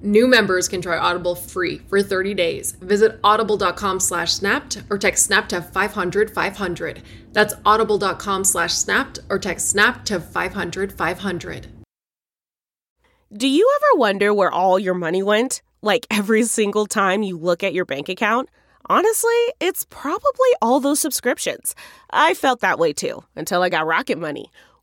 New members can try Audible free for 30 days. Visit audible.com slash snapped or text snap to 500 500. That's audible.com slash snapped or text snap to 500 500. Do you ever wonder where all your money went? Like every single time you look at your bank account? Honestly, it's probably all those subscriptions. I felt that way too until I got Rocket Money.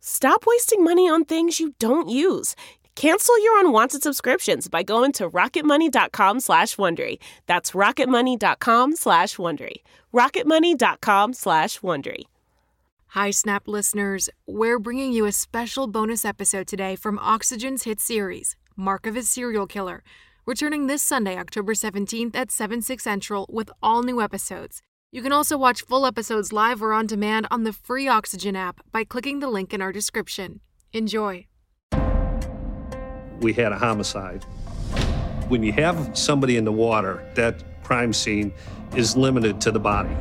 Stop wasting money on things you don't use. Cancel your unwanted subscriptions by going to rocketmoney.com slash Wondery. That's rocketmoney.com slash Wondery. rocketmoney.com slash Wondery. Hi, Snap listeners. We're bringing you a special bonus episode today from Oxygen's hit series, Mark of a Serial Killer, returning this Sunday, October 17th at 7, 6 Central with all new episodes. You can also watch full episodes live or on demand on the free Oxygen app by clicking the link in our description. Enjoy. We had a homicide. When you have somebody in the water, that crime scene is limited to the body.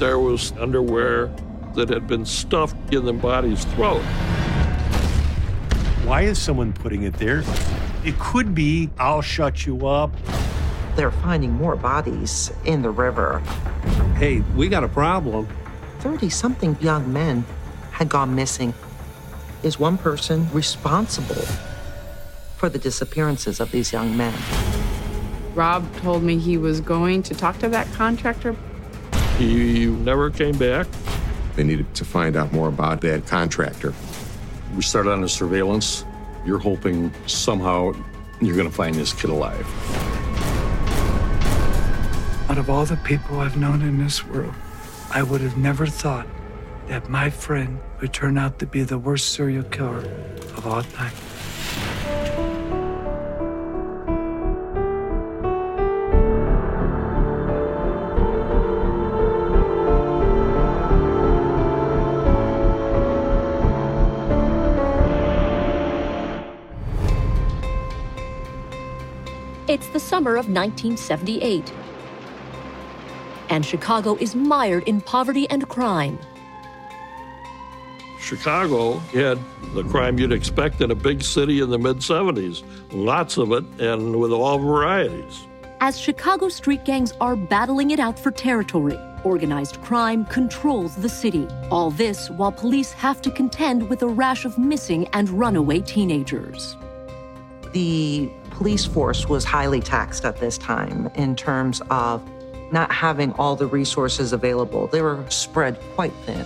There was underwear that had been stuffed in the body's throat. Why is someone putting it there? It could be, I'll shut you up. They're finding more bodies in the river. Hey, we got a problem. 30 something young men had gone missing. Is one person responsible for the disappearances of these young men? Rob told me he was going to talk to that contractor. He never came back. They needed to find out more about that contractor. We started on the surveillance. You're hoping somehow you're going to find this kid alive. Out of all the people I've known in this world, I would have never thought that my friend would turn out to be the worst serial killer of all time. It's the summer of 1978 and Chicago is mired in poverty and crime. Chicago had the crime you'd expect in a big city in the mid 70s, lots of it, and with all varieties. As Chicago street gangs are battling it out for territory, organized crime controls the city. All this while police have to contend with a rash of missing and runaway teenagers. The police force was highly taxed at this time in terms of not having all the resources available. They were spread quite thin.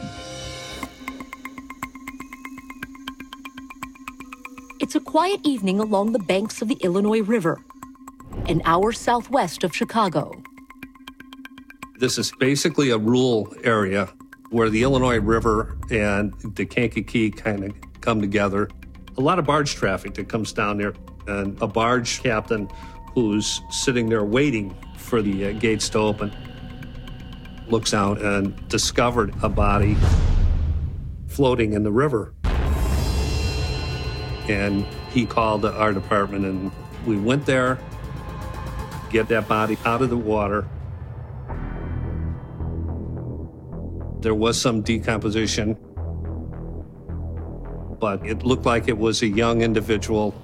It's a quiet evening along the banks of the Illinois River, an hour southwest of Chicago. This is basically a rural area where the Illinois River and the Kankakee kind of come together. A lot of barge traffic that comes down there, and a barge captain who's sitting there waiting for the uh, gates to open, looks out and discovered a body floating in the river. And he called our department, and we went there, get that body out of the water. There was some decomposition, but it looked like it was a young individual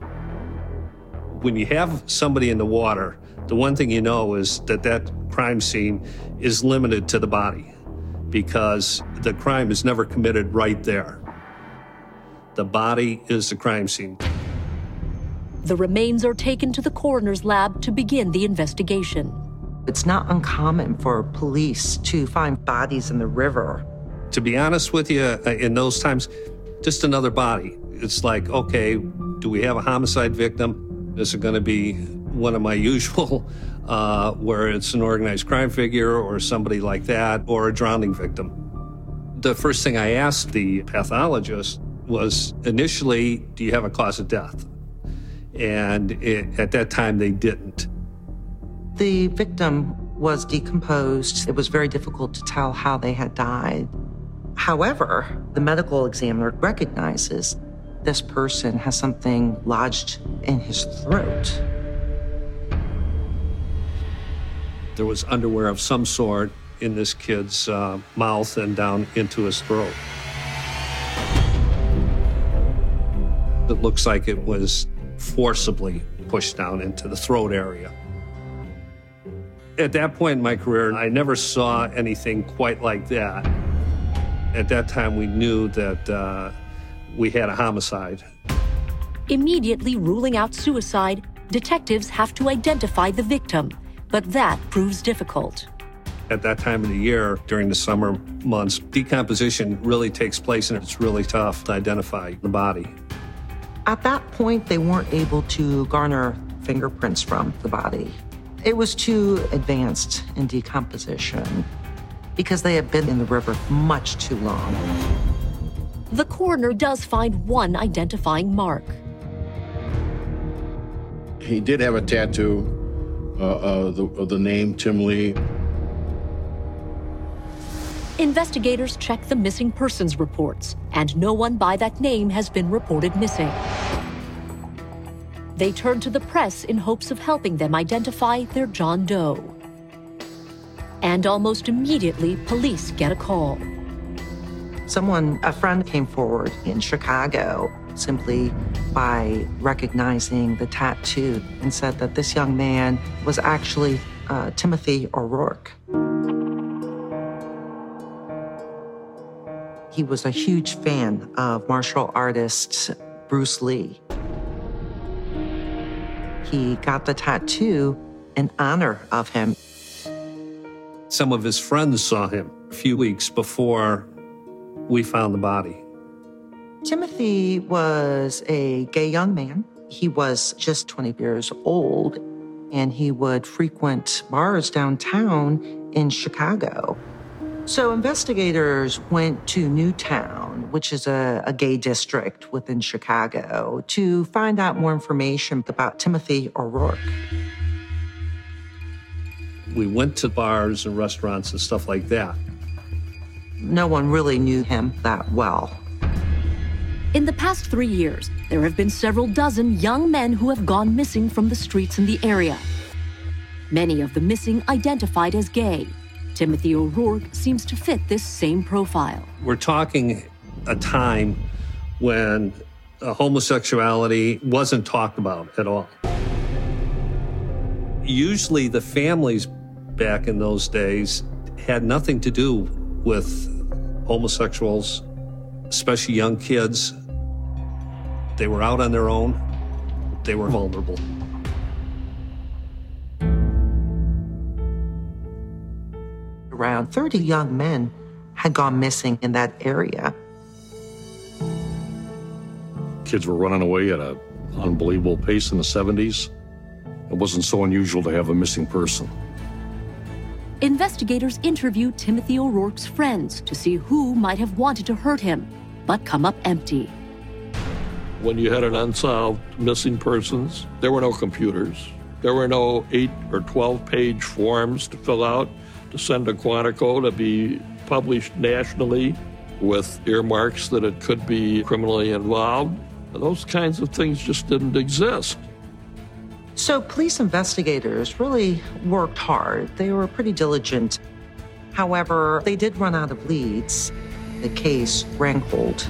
When you have somebody in the water, the one thing you know is that that crime scene is limited to the body because the crime is never committed right there. The body is the crime scene. The remains are taken to the coroner's lab to begin the investigation. It's not uncommon for police to find bodies in the river. To be honest with you, uh, in those times, just another body. It's like, okay, do we have a homicide victim? Is it going to be one of my usual, uh, where it's an organized crime figure or somebody like that, or a drowning victim? The first thing I asked the pathologist was initially, do you have a cause of death? And it, at that time, they didn't. The victim was decomposed. It was very difficult to tell how they had died. However, the medical examiner recognizes this person has something lodged in his throat. There was underwear of some sort in this kid's uh, mouth and down into his throat. It looks like it was forcibly pushed down into the throat area. At that point in my career, I never saw anything quite like that. At that time, we knew that uh, we had a homicide. Immediately ruling out suicide, detectives have to identify the victim, but that proves difficult. At that time of the year, during the summer months, decomposition really takes place and it's really tough to identify the body. At that point, they weren't able to garner fingerprints from the body. It was too advanced in decomposition because they had been in the river much too long. The coroner does find one identifying mark. He did have a tattoo uh, uh, the, of the name Tim Lee. Investigators check the missing persons reports, and no one by that name has been reported missing. They turn to the press in hopes of helping them identify their John Doe. And almost immediately, police get a call. Someone, a friend came forward in Chicago simply by recognizing the tattoo and said that this young man was actually uh, Timothy O'Rourke. He was a huge fan of martial artist Bruce Lee. He got the tattoo in honor of him. Some of his friends saw him a few weeks before we found the body. Timothy was a gay young man. He was just 20 years old, and he would frequent bars downtown in Chicago. So investigators went to Newtown, which is a, a, gay district within Chicago, to find out more information about Timothy O'Rourke. We went to bars and restaurants and stuff like that. No one really knew him that well. In the past three years, there have been several dozen young men who have gone missing from the streets in the area. Many of the missing identified as gay, Timothy O'Rourke seems to fit this same profile. We're talking a time when uh, homosexuality wasn't talked about at all. Usually, the families back in those days had nothing to do with homosexuals, especially young kids. They were out on their own, they were vulnerable. around 30 young men had gone missing in that area. Kids were running away at an unbelievable pace in the 70s. It wasn't so unusual to have a missing person. Investigators interview Timothy O'Rourke's friends to see who might have wanted to hurt him, but come up empty. When you had an unsolved missing persons, there were no computers. There were no 8 or 12 page forms to fill out to send to Quantico to be published nationally with earmarks that it could be criminally involved. Those kinds of things just didn't exist. So, police investigators really worked hard. They were pretty diligent. However, they did run out of leads. The case rankled.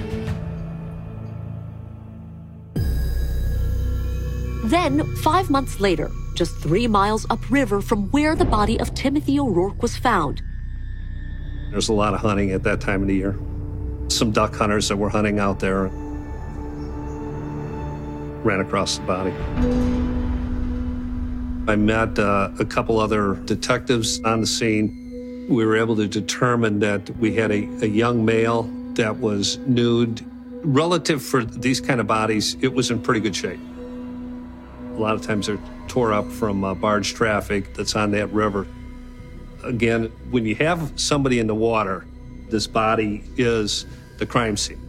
Then, five months later, just three miles upriver from where the body of Timothy O'Rourke was found, There's a lot of hunting at that time of the year. Some duck hunters that were hunting out there ran across the body. I met uh, a couple other detectives on the scene. We were able to determine that we had a, a young male that was nude. Relative for these kind of bodies, it was in pretty good shape. A lot of times they're tore up from uh, barge traffic that's on that river. Again, when you have somebody in the water, this body is the crime scene.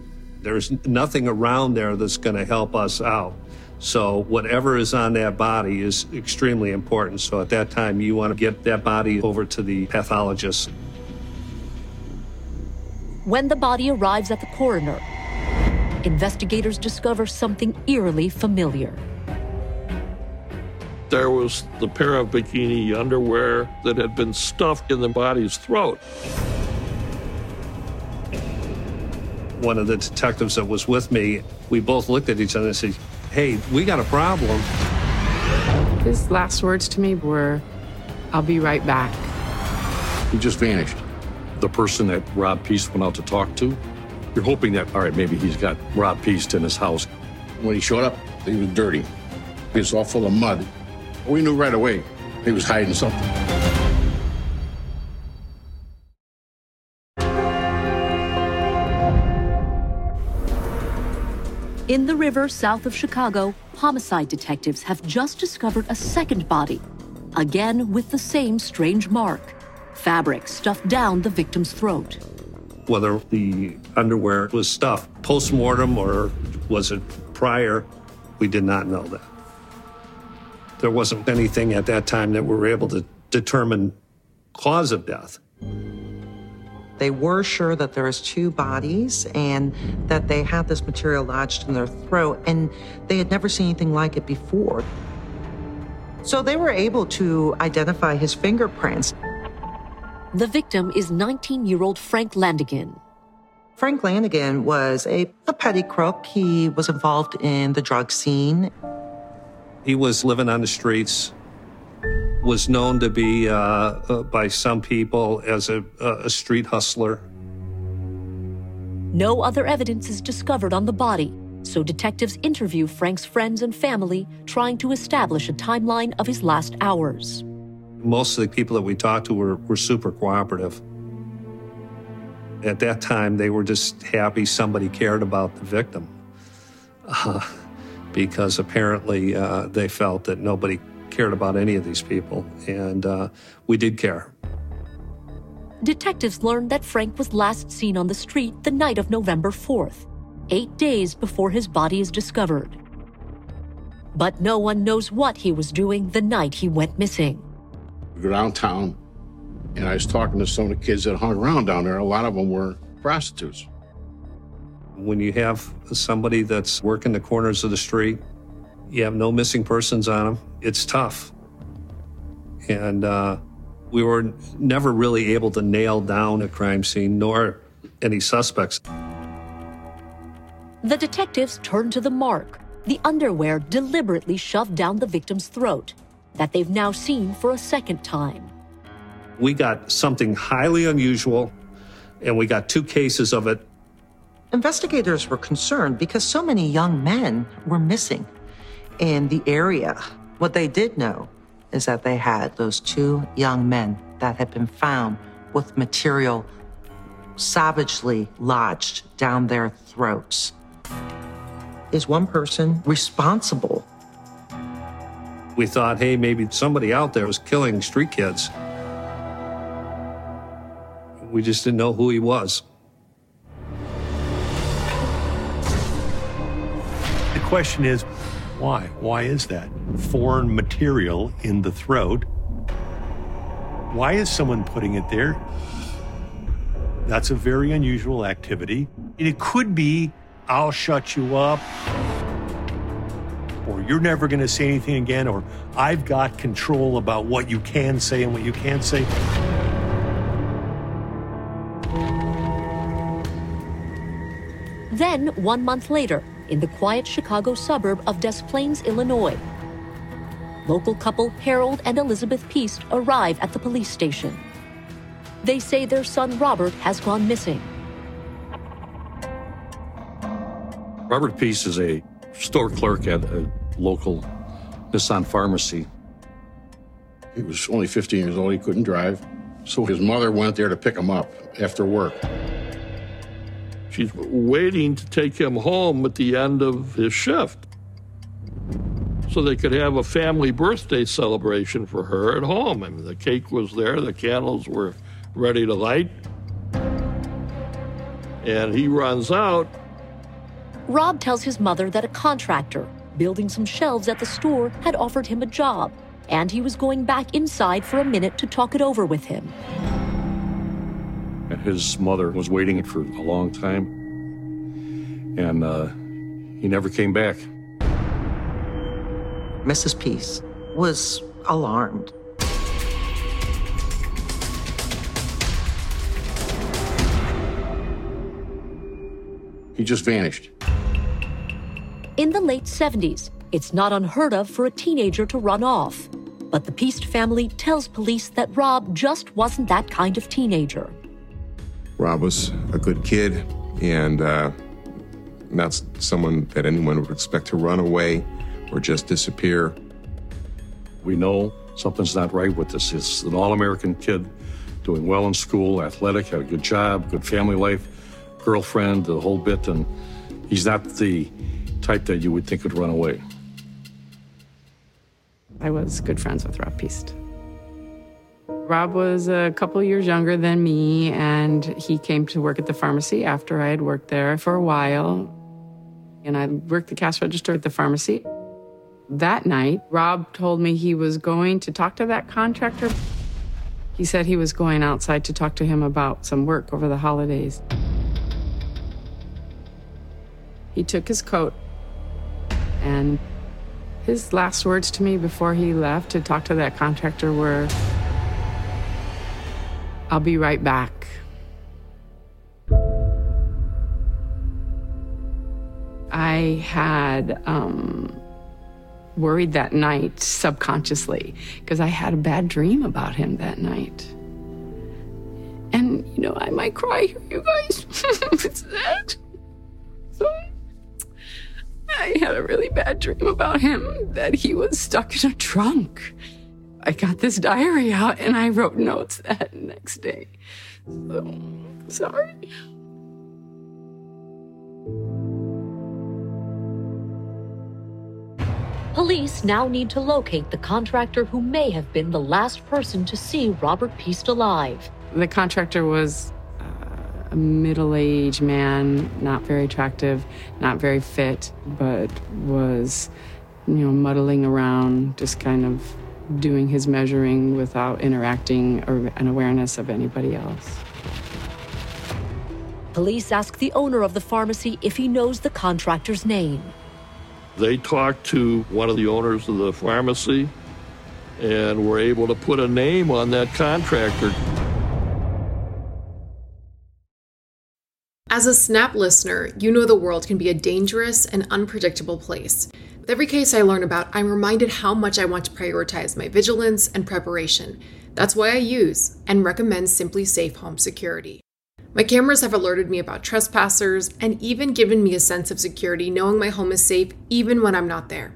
There's nothing around there that's going to help us out. So whatever is on that body is extremely important. So at that time, you want to get that body over to the pathologist. when the body arrives at the coroner, investigators discover something eerily familiar. There was the pair of bikini underwear that had been stuffed in the body's throat. One of the detectives that was with me, we both looked at each other and said, Hey, we got a problem. His last words to me were, I'll be right back. He just vanished. The person that Rob Piest went out to talk to, you're hoping that, all right, maybe he's got Rob Piest in his house. When he showed up, he was dirty. He was all full of mud. We knew right away he was hiding something. In the river south of Chicago, homicide detectives have just discovered a second body, again with the same strange mark fabric stuffed down the victim's throat. Whether the underwear was stuffed post mortem or was it prior, we did not know that. There wasn't anything at that time that we were able to determine cause of death. They were sure that there was two bodies and that they had this material lodged in their throat, and they had never seen anything like it before. So they were able to identify his fingerprints. The victim is 19 year old Frank Landingin. Frank Landingin was a, a petty crook. He was involved in the drug scene. He was living on the streets, was known to be, uh, uh, by some people, as a, a street hustler. No other evidence is discovered on the body, so detectives interview Frank's friends and family, trying to establish a timeline of his last hours. Most of the people that we talked to were, were super cooperative. At that time, they were just happy somebody cared about the victim. Uh, because apparently uh, they felt that nobody cared about any of these people, and uh, we did care. Detectives learned that Frank was last seen on the street the night of November 4th, eight days before his body is discovered. But no one knows what he was doing the night he went missing. We go downtown, and I was talking to some of the kids that hung around down there. A lot of them were prostitutes. When you have somebody that's working the corners of the street, you have no missing persons on them, it's tough. And uh, we were never really able to nail down a crime scene nor any suspects. The detectives turned to the mark, the underwear deliberately shoved down the victim's throat, that they've now seen for a second time. We got something highly unusual, and we got two cases of it. Investigators were concerned because so many young men were missing in the area. What they did know is that they had those two young men that had been found with material savagely lodged down their throats. Is one person responsible? We thought, hey, maybe somebody out there was killing street kids. We just didn't know who he was. The question is, why? Why is that? Foreign material in the throat. Why is someone putting it there? That's a very unusual activity. And it could be, I'll shut you up, or you're never going to say anything again, or I've got control about what you can say and what you can't say. Then, one month later, in the quiet Chicago suburb of Des Plaines, Illinois, local couple Harold and Elizabeth Piest arrive at the police station. They say their son Robert has gone missing. Robert Piest is a store clerk at a local Nisson pharmacy. He was only 15 years old. He couldn't drive. So his mother went there to pick him up after work. She's waiting to take him home at the end of his shift so they could have a family birthday celebration for her at home. I mean, the cake was there, the candles were ready to light. And he runs out. Rob tells his mother that a contractor building some shelves at the store had offered him a job, and he was going back inside for a minute to talk it over with him. And his mother was waiting for a long time, and uh, he never came back. Mrs. Piest was alarmed. He just vanished. In the late 70s, it's not unheard of for a teenager to run off. But the Piest family tells police that Rob just wasn't that kind of teenager. Rob was a good kid and uh, not someone that anyone would expect to run away or just disappear. We know something's not right with this. It's an all American kid doing well in school, athletic, had a good job, good family life, girlfriend, the whole bit, and he's not the type that you would think would run away. I was good friends with Rob Piest. Rob was a couple years younger than me, and he came to work at the pharmacy after I had worked there for a while. And I worked the cash register at the pharmacy. That night, Rob told me he was going to talk to that contractor. He said he was going outside to talk to him about some work over the holidays. He took his coat, and his last words to me before he left to talk to that contractor were I'll be right back. I had um, worried that night subconsciously because I had a bad dream about him that night. And, you know, I might cry here, you guys. it's that. So I had a really bad dream about him that he was stuck in a trunk. I got this diary out and I wrote notes that next day. So, sorry. Police now need to locate the contractor who may have been the last person to see Robert Piest alive. The contractor was uh, a middle aged man, not very attractive, not very fit, but was, you know, muddling around, just kind of doing his measuring without interacting or an awareness of anybody else. Police ask the owner of the pharmacy if he knows the contractor's name. They talked to one of the owners of the pharmacy and were able to put a name on that contractor. As a SNAP listener, you know the world can be a dangerous and unpredictable place. With every case I learn about, I'm reminded how much I want to prioritize my vigilance and preparation. That's why I use and recommend SimpliSafe Home Security. My cameras have alerted me about trespassers and even given me a sense of security knowing my home is safe even when I'm not there.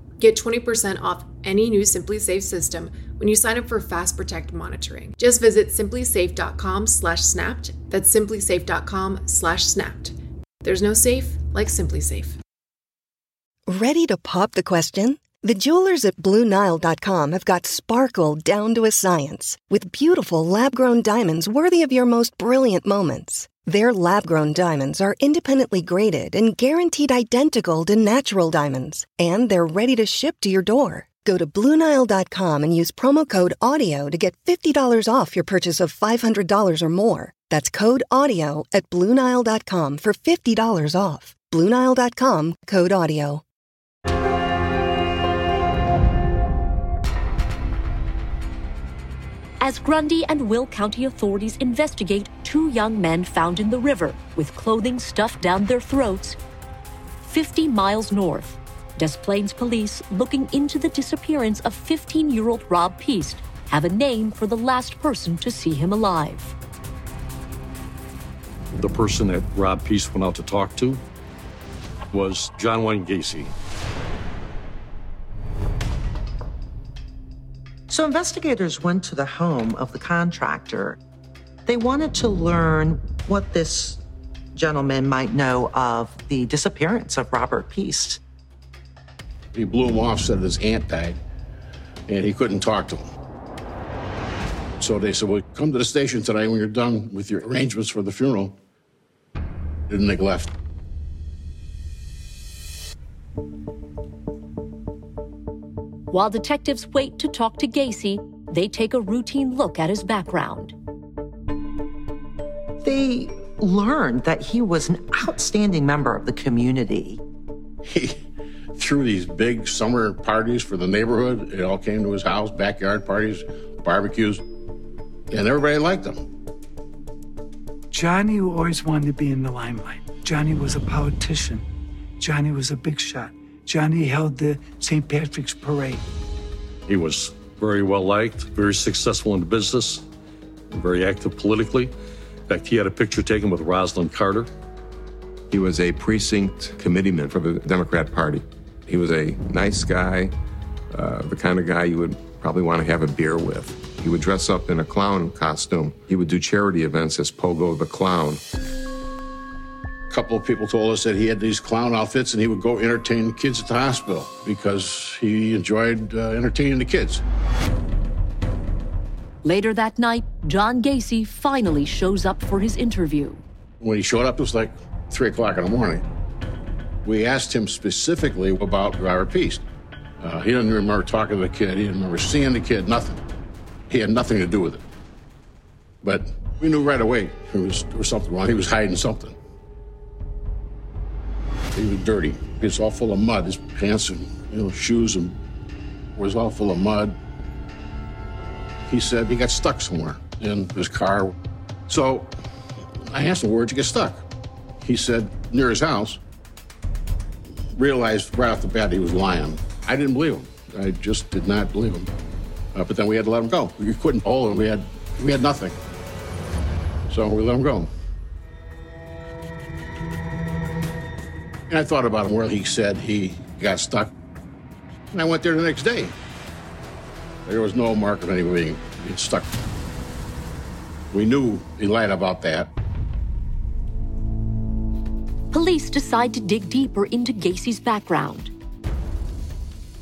Get 20% off any new SimpliSafe system when you sign up for Fast Protect monitoring. Just visit simplisafe.com/snapped. That's simplisafe.com/snapped. There's no safe like SimpliSafe. Ready to pop the question? The jewelers at BlueNile.com have got sparkle down to a science with beautiful lab-grown diamonds worthy of your most brilliant moments. Their lab grown diamonds are independently graded and guaranteed identical to natural diamonds, and they're ready to ship to your door. Go to Bluenile.com and use promo code AUDIO to get $50 off your purchase of $500 or more. That's code AUDIO at Bluenile.com for $50 off. Bluenile.com code AUDIO. As Grundy and Will County authorities investigate two young men found in the river with clothing stuffed down their throats, 50 miles north, Des Plaines police looking into the disappearance of 15 year old Rob Piest have a name for the last person to see him alive. The person that Rob Piest went out to talk to was John Wayne Gacy. So investigators went to the home of the contractor. They wanted to learn what this gentleman might know of the disappearance of Robert Piest. He blew him off, said his aunt died, and he couldn't talk to him. So they said, Well, come to the station tonight when you're done with your arrangements for the funeral. And they left. While detectives wait to talk to Gacy, they take a routine look at his background. They learned that he was an outstanding member of the community. He threw these big summer parties for the neighborhood. It all came to his house, backyard parties, barbecues, and everybody liked him. Johnny always wanted to be in the limelight. Johnny was a politician. Johnny was a big shot. Johnny held the St. Patrick's Parade. He was very well liked, very successful in business, very active politically. In fact, he had a picture taken with Rosalynn Carter. He was a precinct committeeman for the Democrat Party. He was a nice guy, uh, the kind of guy you would probably want to have a beer with. He would dress up in a clown costume. He would do charity events as Pogo the Clown. A couple of people told us that he had these clown outfits and he would go entertain kids at the hospital because he enjoyed uh, entertaining the kids. Later that night, John Gacy finally shows up for his interview. When he showed up, it was like 3 o'clock in the morning. We asked him specifically about Robert Piest. Uh, he didn't remember talking to the kid. He didn't remember seeing the kid, nothing. He had nothing to do with it. But we knew right away there was, there was something wrong. He was hiding something. He was dirty. He was all full of mud. His pants and you know, shoes and was all full of mud. He said he got stuck somewhere in his car. So I asked him, where'd you get stuck? He said, near his house. Realized right off the bat he was lying. I didn't believe him. I just did not believe him. Uh, but then we had to let him go. We couldn't hold him. We had, we had nothing. So we let him go. And I thought about him where he said he got stuck. And I went there the next day. There was no mark of anybody being stuck. We knew he lied about that. Police decide to dig deeper into Gacy's background.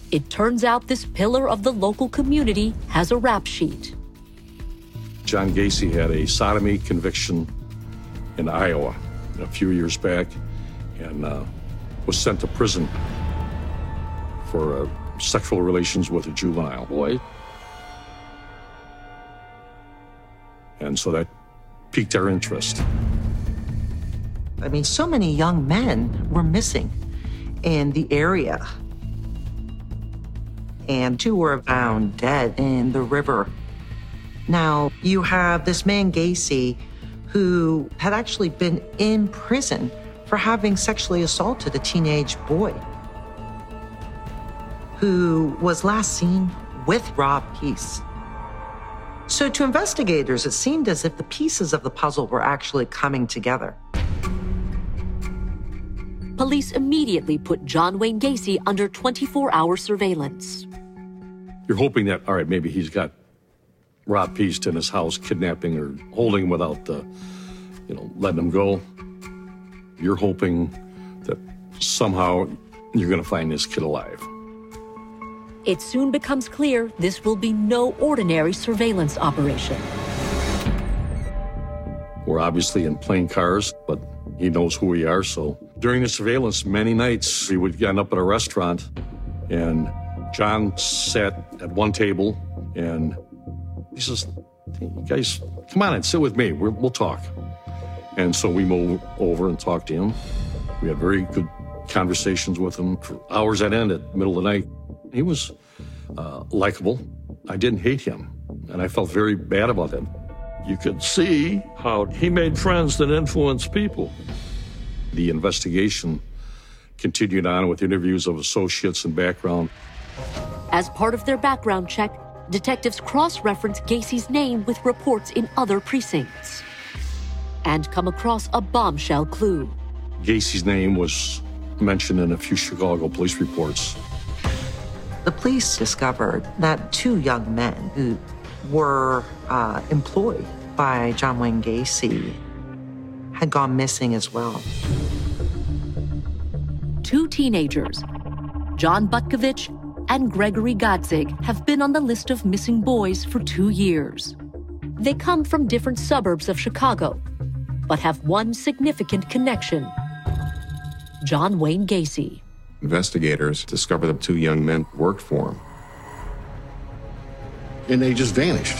It turns out this pillar of the local community has a rap sheet. John Gacy had a sodomy conviction in Iowa a few years back and uh, was sent to prison for uh, sexual relations with a juvenile boy. And so that piqued our interest. I mean, so many young men were missing in the area. And two were found dead in the river. Now, you have this man, Gacy, who had actually been in prison for having sexually assaulted a teenage boy who was last seen with Rob Piest. So, to investigators, it seemed as if the pieces of the puzzle were actually coming together. Police immediately put John Wayne Gacy under 24 hour surveillance. You're hoping that, all right, maybe he's got Rob Piest in his house, kidnapping or holding him without, uh, you know, letting him go. You're hoping that somehow you're going to find this kid alive. It soon becomes clear this will be no ordinary surveillance operation. We're obviously in plain cars, but he knows who we are. So during the surveillance, many nights we would end up at a restaurant and John sat at one table and he says, hey, guys, come on and sit with me. we will talk. And so we moved over and talked to him. We had very good conversations with him for hours at end at middle of the night. He was uh, likable. I didn't hate him, and I felt very bad about him. You could see how he made friends that influenced people. The investigation continued on with interviews of associates and background. As part of their background check, detectives cross reference Gacy's name with reports in other precincts and come across a bombshell clue. Gacy's name was mentioned in a few Chicago police reports. The police discovered that two young men who were uh, employed by John Wayne Gacy had gone missing as well. Two teenagers, John Butkovich and Gregory Godzik, have been on the list of missing boys for two years. They come from different suburbs of Chicago, but have one significant connection John Wayne Gacy. Investigators discovered the two young men worked for him. And they just vanished.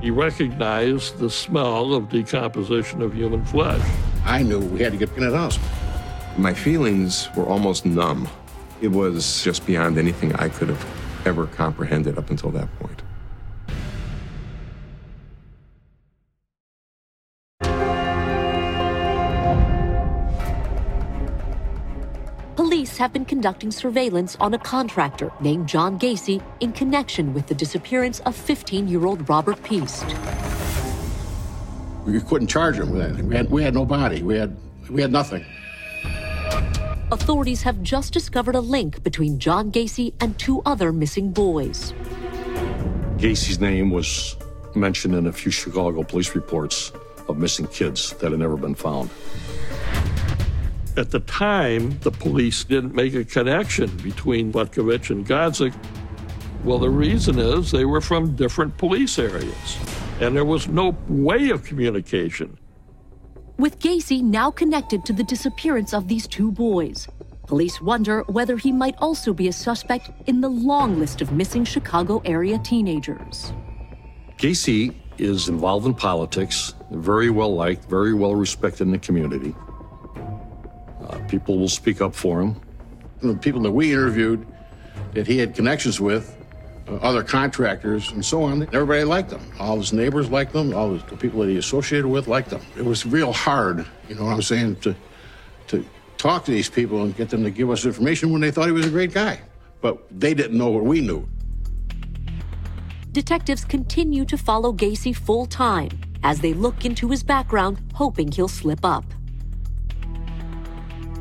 He recognized the smell of decomposition of human flesh. I knew we had to get in the house. My feelings were almost numb. It was just beyond anything I could have ever comprehended up until that point. Police have been conducting surveillance on a contractor named John Gacy in connection with the disappearance of 15 year old Robert Piest. We couldn't charge him with anything. We had, we had no body, we had, we had nothing. Authorities have just discovered a link between John Gacy and two other missing boys. Gacy's name was mentioned in a few Chicago police reports of missing kids that had never been found. At the time, the police didn't make a connection between Butkovich and Godzik. Well, the reason is they were from different police areas, and there was no way of communication. With Gacy now connected to the disappearance of these two boys, police wonder whether he might also be a suspect in the long list of missing Chicago area teenagers. Gacy is involved in politics, very well liked, very well respected in the community. Uh, people will speak up for him. The people that we interviewed that he had connections with, uh, other contractors and so on, everybody liked him. All his neighbors liked him. All the people that he associated with liked him. It was real hard, you know what I'm saying, to, to talk to these people and get them to give us information when they thought he was a great guy. But they didn't know what we knew. Detectives continue to follow Gacy full time as they look into his background, hoping he'll slip up.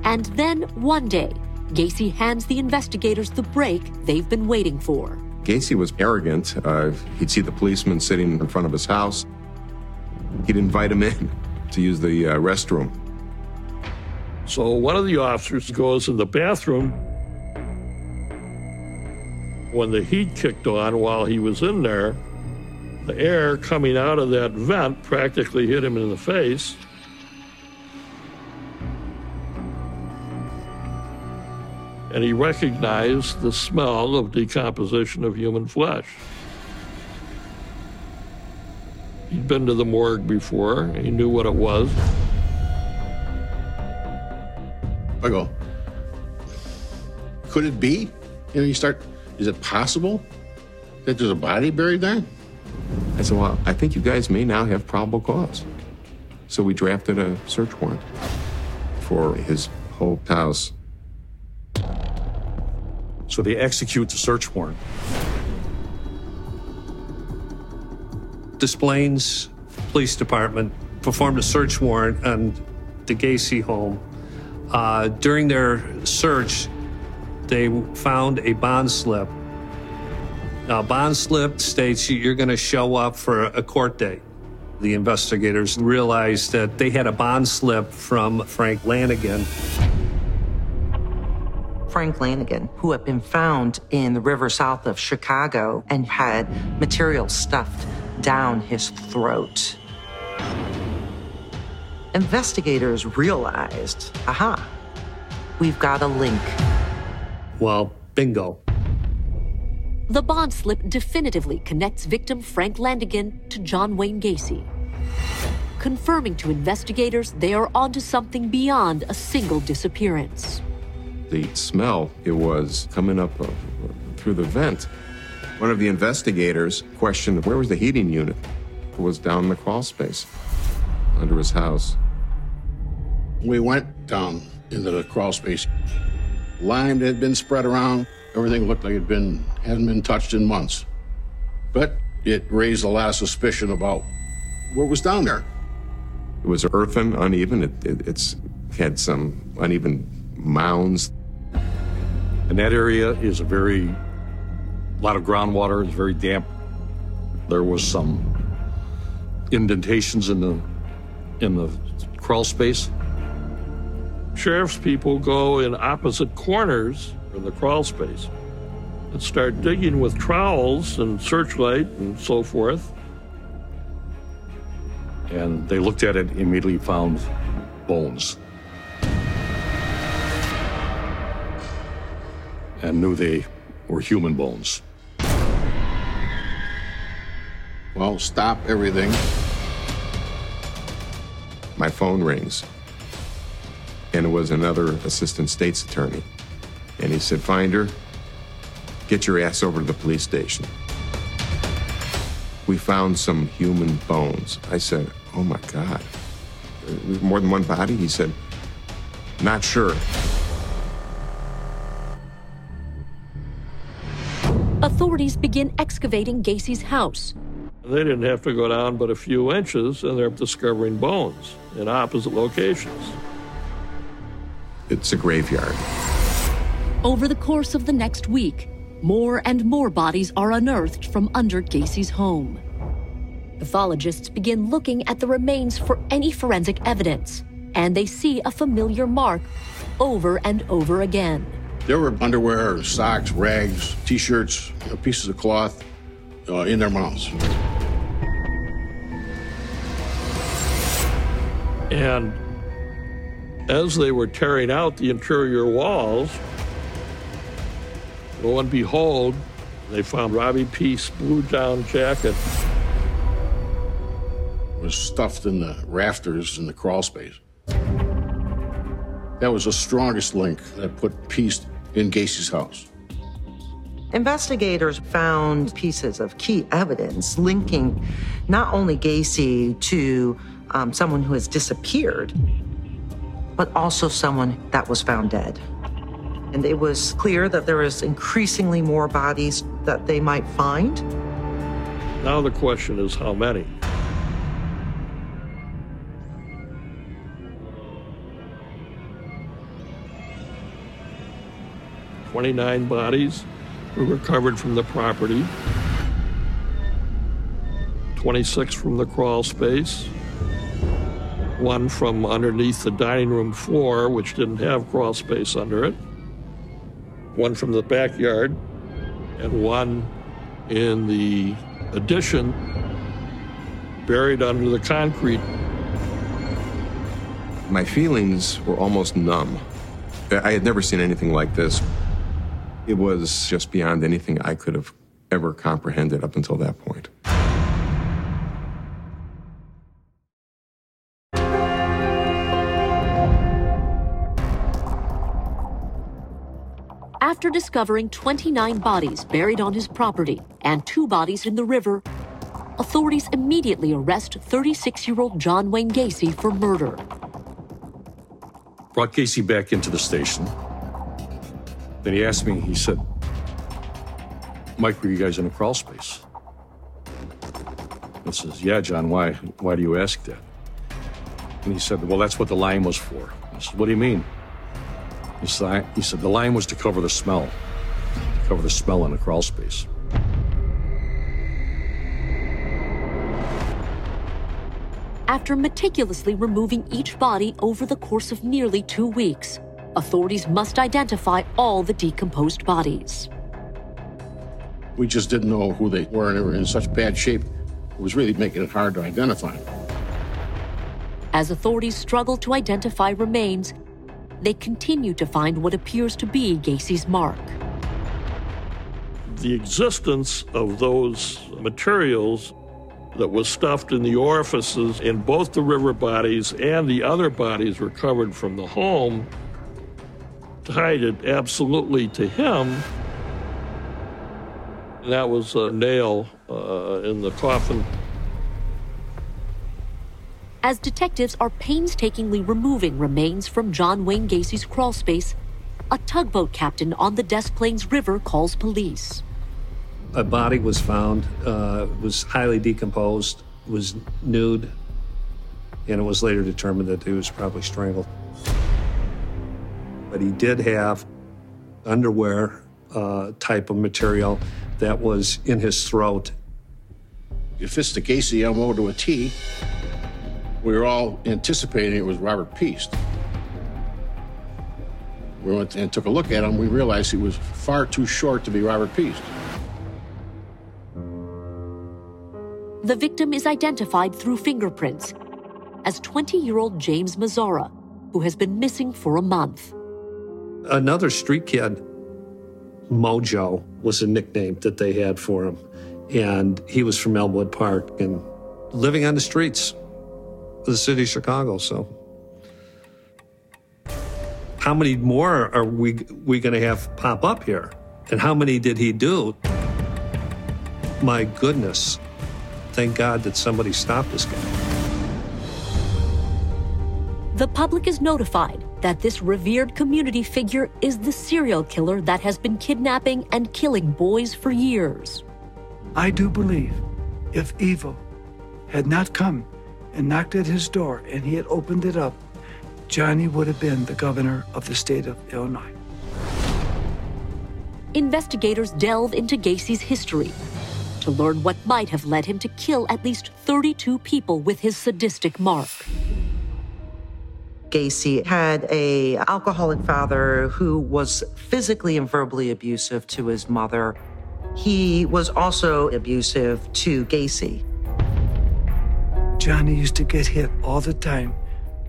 And then one day, Gacy hands the investigators the break they've been waiting for. Gacy was arrogant. Uh, he'd see the policeman sitting in front of his house. He'd invite him in to use the uh, restroom. So one of the officers goes in the bathroom. When the heat kicked on while he was in there, the air coming out of that vent practically hit him in the face. And he recognized the smell of decomposition of human flesh. He'd been to the morgue before, he knew what it was. I go, could it be? You know, you start, is it possible that there's a body buried there? I said, well, I think you guys may now have probable cause. So we drafted a search warrant for his whole house. So they execute the search warrant. Des Plaines Police Department performed a search warrant on the Gacy home. Uh, during their search, they found a bond slip. Now, bond slip states you're going to show up for a court date. The investigators realized that they had a bond slip from Frank Landingin. Frank Landingin, who had been found in the river south of Chicago and had material stuffed down his throat. Investigators realized aha, we've got a link. Well, bingo. The bond slip definitively connects victim Frank Landingin to John Wayne Gacy, confirming to investigators they are onto something beyond a single disappearance. The smell, it was coming up uh, through the vent. One of the investigators questioned where was the heating unit? It was down in the crawl space under his house. We went down into the crawl space. Lime had been spread around. Everything looked like it had been hadn't been touched in months. But it raised a lot of suspicion about what was down there. It was earthen, uneven. It, it it's had some uneven mounds. And that area is a very, a lot of groundwater. It's very damp. There was some indentations in the in the crawl space. Sheriff's people go in opposite corners in the crawl space and start digging with trowels and searchlight and so forth. And they looked at it, immediately found bones. And knew they were human bones. Well, stop everything. My phone rings. And it was another assistant state's attorney. And he said, Finder, get your ass over to the police station. We found some human bones. I said, Oh my God. More than one body? He said, Not sure. Authorities begin excavating Gacy's house. They didn't have to go down but a few inches, and they're discovering bones in opposite locations. It's a graveyard. Over the course of the next week, more and more bodies are unearthed from under Gacy's home. Pathologists begin looking at the remains for any forensic evidence, and they see a familiar mark over and over again. There were underwear, socks, rags, t-shirts, you know, pieces of cloth uh, in their mouths. And as they were tearing out the interior walls, lo and behold, they found Robbie Piest blue down jacket. was stuffed in the rafters in the crawl space. That was the strongest link that put Piest in Gacy's house. Investigators found pieces of key evidence linking not only Gacy to um, someone who has disappeared, but also someone that was found dead. And it was clear that there was increasingly more bodies that they might find. Now the question is how many? Twenty-nine bodies were recovered from the property. Twenty-six from the crawl space. One from underneath the dining room floor, which didn't have crawl space under it. One from the backyard, and one in the addition buried under the concrete. My feelings were almost numb. I had never seen anything like this. It was just beyond anything I could have ever comprehended up until that point. After discovering 29 bodies buried on his property and two bodies in the river, authorities immediately arrest 36 year old John Wayne Gacy for murder. Brought Gacy back into the station. Then he asked me, he said, Mike, were you guys in a crawl space? I says, Yeah, John, why? Why do you ask that? And he said, Well, that's what the line was for. I said, What do you mean? He said, he said, The line was to cover the smell, to cover the smell in a crawl space. After meticulously removing each body over the course of nearly two weeks, authorities must identify all the decomposed bodies. We just didn't know who they were, and they were in such bad shape. It was really making it hard to identify them. As authorities struggle to identify remains, they continue to find what appears to be Gacy's mark. The existence of those materials that was stuffed in the orifices in both the river bodies and the other bodies recovered from the home tied it absolutely to him. That was a nail uh, in the coffin. As detectives are painstakingly removing remains from John Wayne Gacy's crawlspace, a tugboat captain on the Des Plaines River calls police. A body was found, uh, was highly decomposed, was nude, and it was later determined that he was probably strangled. But he did have underwear uh, type of material that was in his throat. If fits the Gacy MO to a T. We were all anticipating it was Robert Piest. We went and took a look at him. We realized he was far too short to be Robert Piest. The victim is identified through fingerprints as 20 year old James Mazzara, who has been missing for a month. Another street kid, Mojo, was a nickname that they had for him. And he was from Elmwood Park and living on the streets of the city of Chicago. So, how many more are we, we going to have pop up here? And how many did he do? My goodness. Thank God that somebody stopped this guy. The public is notified that this revered community figure is the serial killer that has been kidnapping and killing boys for years. I do believe if evil had not come and knocked at his door and he had opened it up, Johnny would have been the governor of the state of Illinois. Investigators delve into Gacy's history to learn what might have led him to kill at least 32 people with his sadistic mark. Gacy had a alcoholic father who was physically and verbally abusive to his mother. He was also abusive to Gacy. Johnny used to get hit all the time.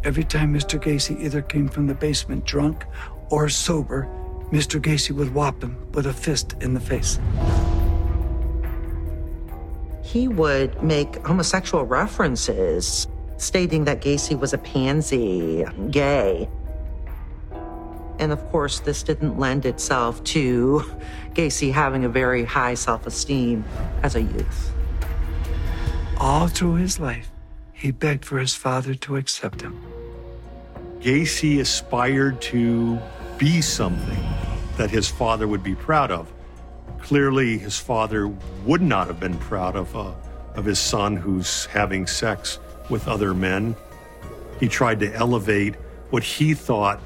Every time Mr. Gacy either came from the basement drunk or sober, Mr. Gacy would whop him with a fist in the face. He would make homosexual references, stating that Gacy was a pansy, gay. And of course, this didn't lend itself to Gacy having a very high self esteem as a youth. All through his life, he begged for his father to accept him. Gacy aspired to be something that his father would be proud of. Clearly, his father would not have been proud of, uh, of his son who's having sex with other men. He tried to elevate what he thought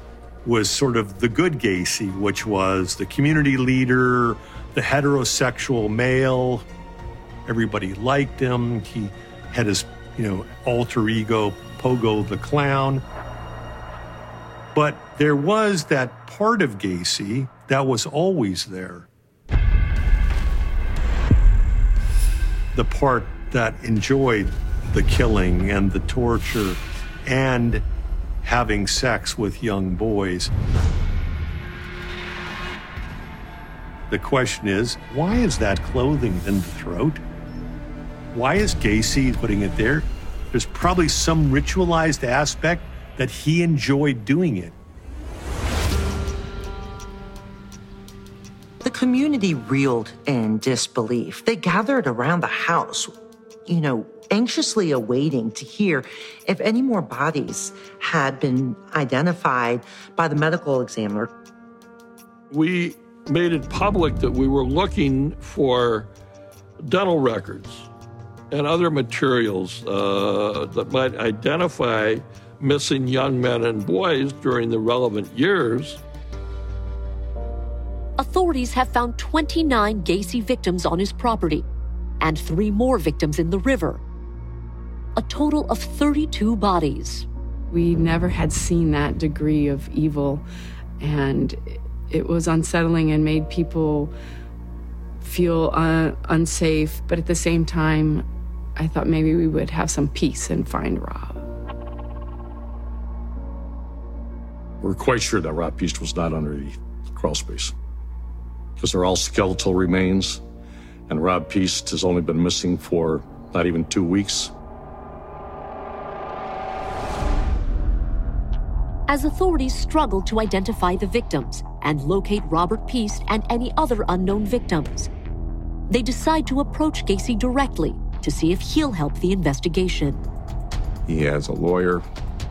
was sort of the good Gacy, which was the community leader, the heterosexual male. Everybody liked him. He had his, you know, alter ego, Pogo the Clown. But there was that part of Gacy that was always there. The part that enjoyed the killing and the torture and having sex with young boys. The question is why is that clothing in the throat? Why is Gacy putting it there? There's probably some ritualized aspect that he enjoyed doing it. The community reeled in disbelief. They gathered around the house, you know, anxiously awaiting to hear if any more bodies had been identified by the medical examiner. We made it public that we were looking for dental records and other materials uh, that might identify missing young men and boys during the relevant years. Authorities have found 29 Gacy victims on his property and three more victims in the river. A total of 32 bodies. We never had seen that degree of evil, and it was unsettling and made people feel uh, unsafe. But at the same time, I thought maybe we would have some peace and find Rob. We're quite sure that Rob Piest was not under the crawl space because they're all skeletal remains, and Rob Piest has only been missing for not even two weeks. As authorities struggle to identify the victims and locate Robert Piest and any other unknown victims, they decide to approach Gacy directly to see if he'll help the investigation. He has a lawyer,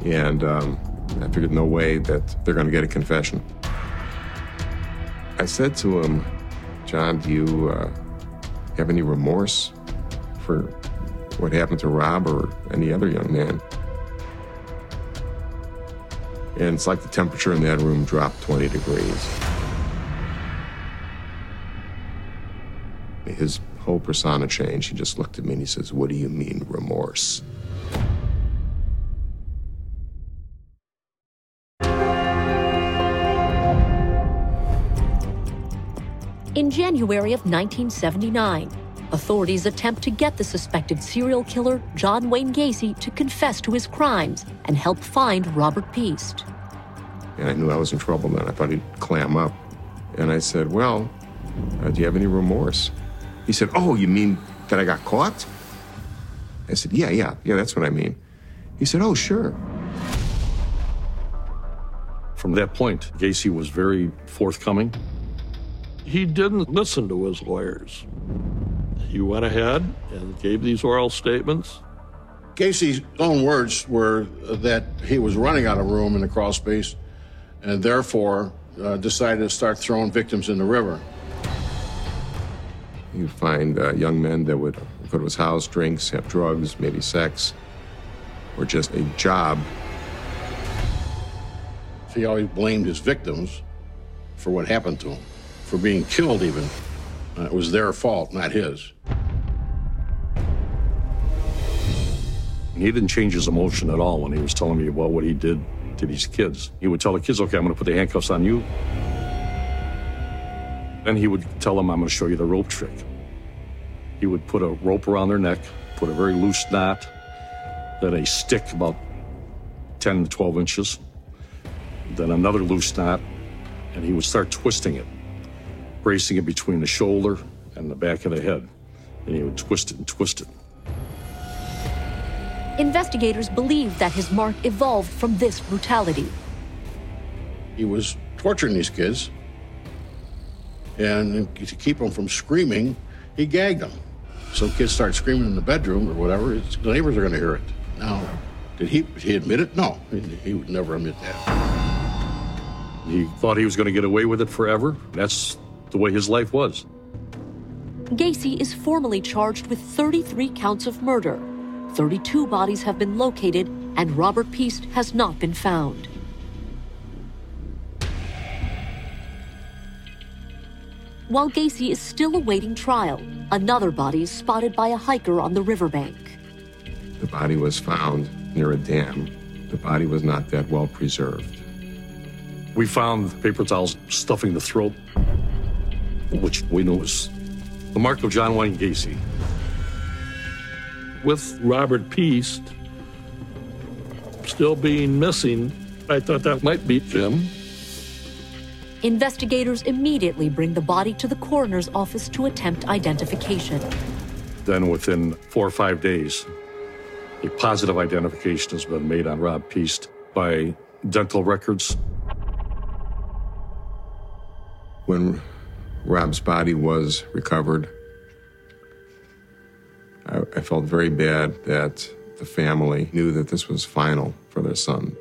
and um, I figured no way that they're going to get a confession. I said to him, John, do you uh, have any remorse for what happened to Rob or any other young man? And it's like the temperature in that room dropped 20 degrees. His whole persona changed. He just looked at me and he says, What do you mean, remorse? In January of 1979, authorities attempt to get the suspected serial killer John Wayne Gacy to confess to his crimes and help find Robert Piest. And I knew I was in trouble then. I thought he'd clam up. And I said, Well, uh, do you have any remorse? He said, Oh, you mean that I got caught? I said, Yeah, yeah, yeah, that's what I mean. He said, Oh, sure. From that point, Gacy was very forthcoming. He didn't listen to his lawyers. He went ahead and gave these oral statements. Gacy's own words were that he was running out of room in the crawl space and therefore uh, decided to start throwing victims in the river. You find uh, young men that would go to his house, drinks, have drugs, maybe sex, or just a job. He always blamed his victims for what happened to him, for being killed even. Uh, it was their fault, not his. He didn't change his emotion at all when he was telling me about what he did to these kids. He would tell the kids, okay, I'm going to put the handcuffs on you. Then he would tell them, I'm going to show you the rope trick. He would put a rope around their neck, put a very loose knot, then a stick about 10 to 12 inches, then another loose knot, and he would start twisting it, bracing it between the shoulder and the back of the head. And he would twist it and twist it. Investigators believe that his mark evolved from this brutality. He was torturing these kids, and to keep them from screaming, he gagged them. So kids start screaming in the bedroom or whatever, the neighbors are going to hear it. Now, did he, did he admit it? No, he, he would never admit that. He thought he was going to get away with it forever. That's the way his life was. Gacy is formally charged with 33 counts of murder 32 bodies have been located, and Robert Piest has not been found. While Gacy is still awaiting trial, another body is spotted by a hiker on the riverbank. The body was found near a dam. The body was not that well preserved. We found paper towels stuffing the throat, which we know is the mark of John Wayne Gacy with Robert Piest still being missing, I thought that might be Jim. Investigators immediately bring the body to the coroner's office to attempt identification. Then, within four or five days, a positive identification has been made on Rob Piest by dental records. When Rob's body was recovered, I, I felt very bad that the family knew that this was final for their son.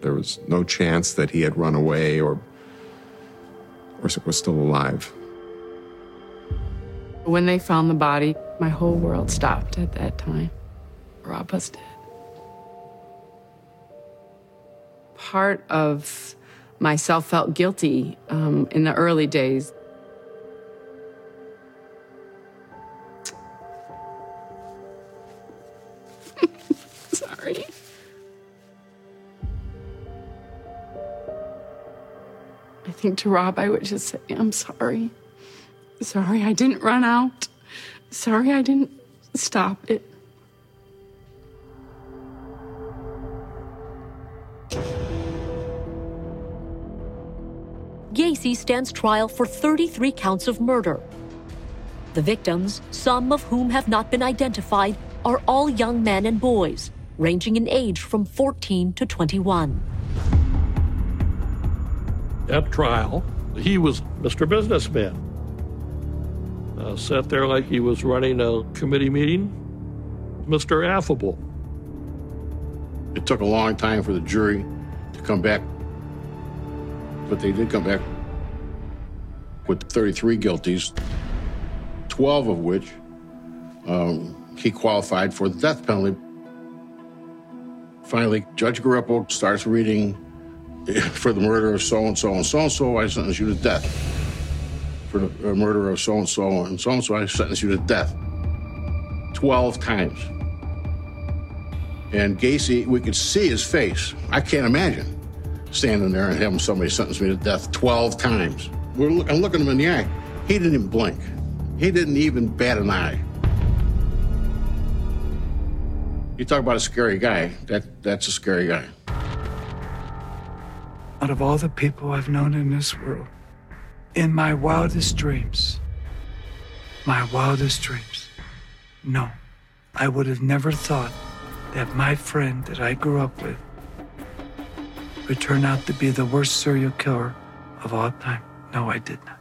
There was no chance that he had run away or, or was still alive. When they found the body, my whole world stopped at that time. Rob was dead. Part of myself felt guilty um, in the early days. Sorry. I think to Rob, I would just say, I'm sorry. Sorry I didn't run out. Sorry I didn't stop it. Gacy stands trial for 33 counts of murder. The victims, some of whom have not been identified, are all young men and boys, ranging in age from 14 to 21. At trial, he was Mr. Businessman. Uh, sat there like he was running a committee meeting, Mr. Affable. It took a long time for the jury to come back, but they did come back with 33 guilties, 12 of which um, he qualified for the death penalty. Finally, Judge Garippo starts reading for the murder of so and so and so and so, I sentence you to death. For the uh, murder of so and so and so and so, I sentence you to death. 12 times. And Gacy, we could see his face. I can't imagine standing there and having somebody sentence me to death 12 times. We're I'm looking him in the eye. He didn't even blink. He didn't even bat an eye. You talk about a scary guy. That that's a scary guy. Out of all the people I've known in this world, in my wildest dreams, my wildest dreams, no, I would have never thought that my friend that I grew up with would turn out to be the worst serial killer of all time. No, I did not.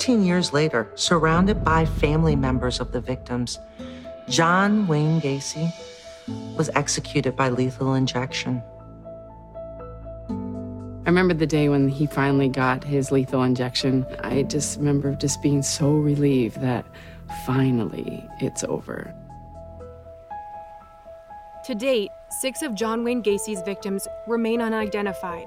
Fourteen years later, surrounded by family members of the victims, John Wayne Gacy was executed by lethal injection. I remember the day when he finally got his lethal injection. I just remember just being so relieved that finally it's over. To date, six of John Wayne Gacy's victims remain unidentified.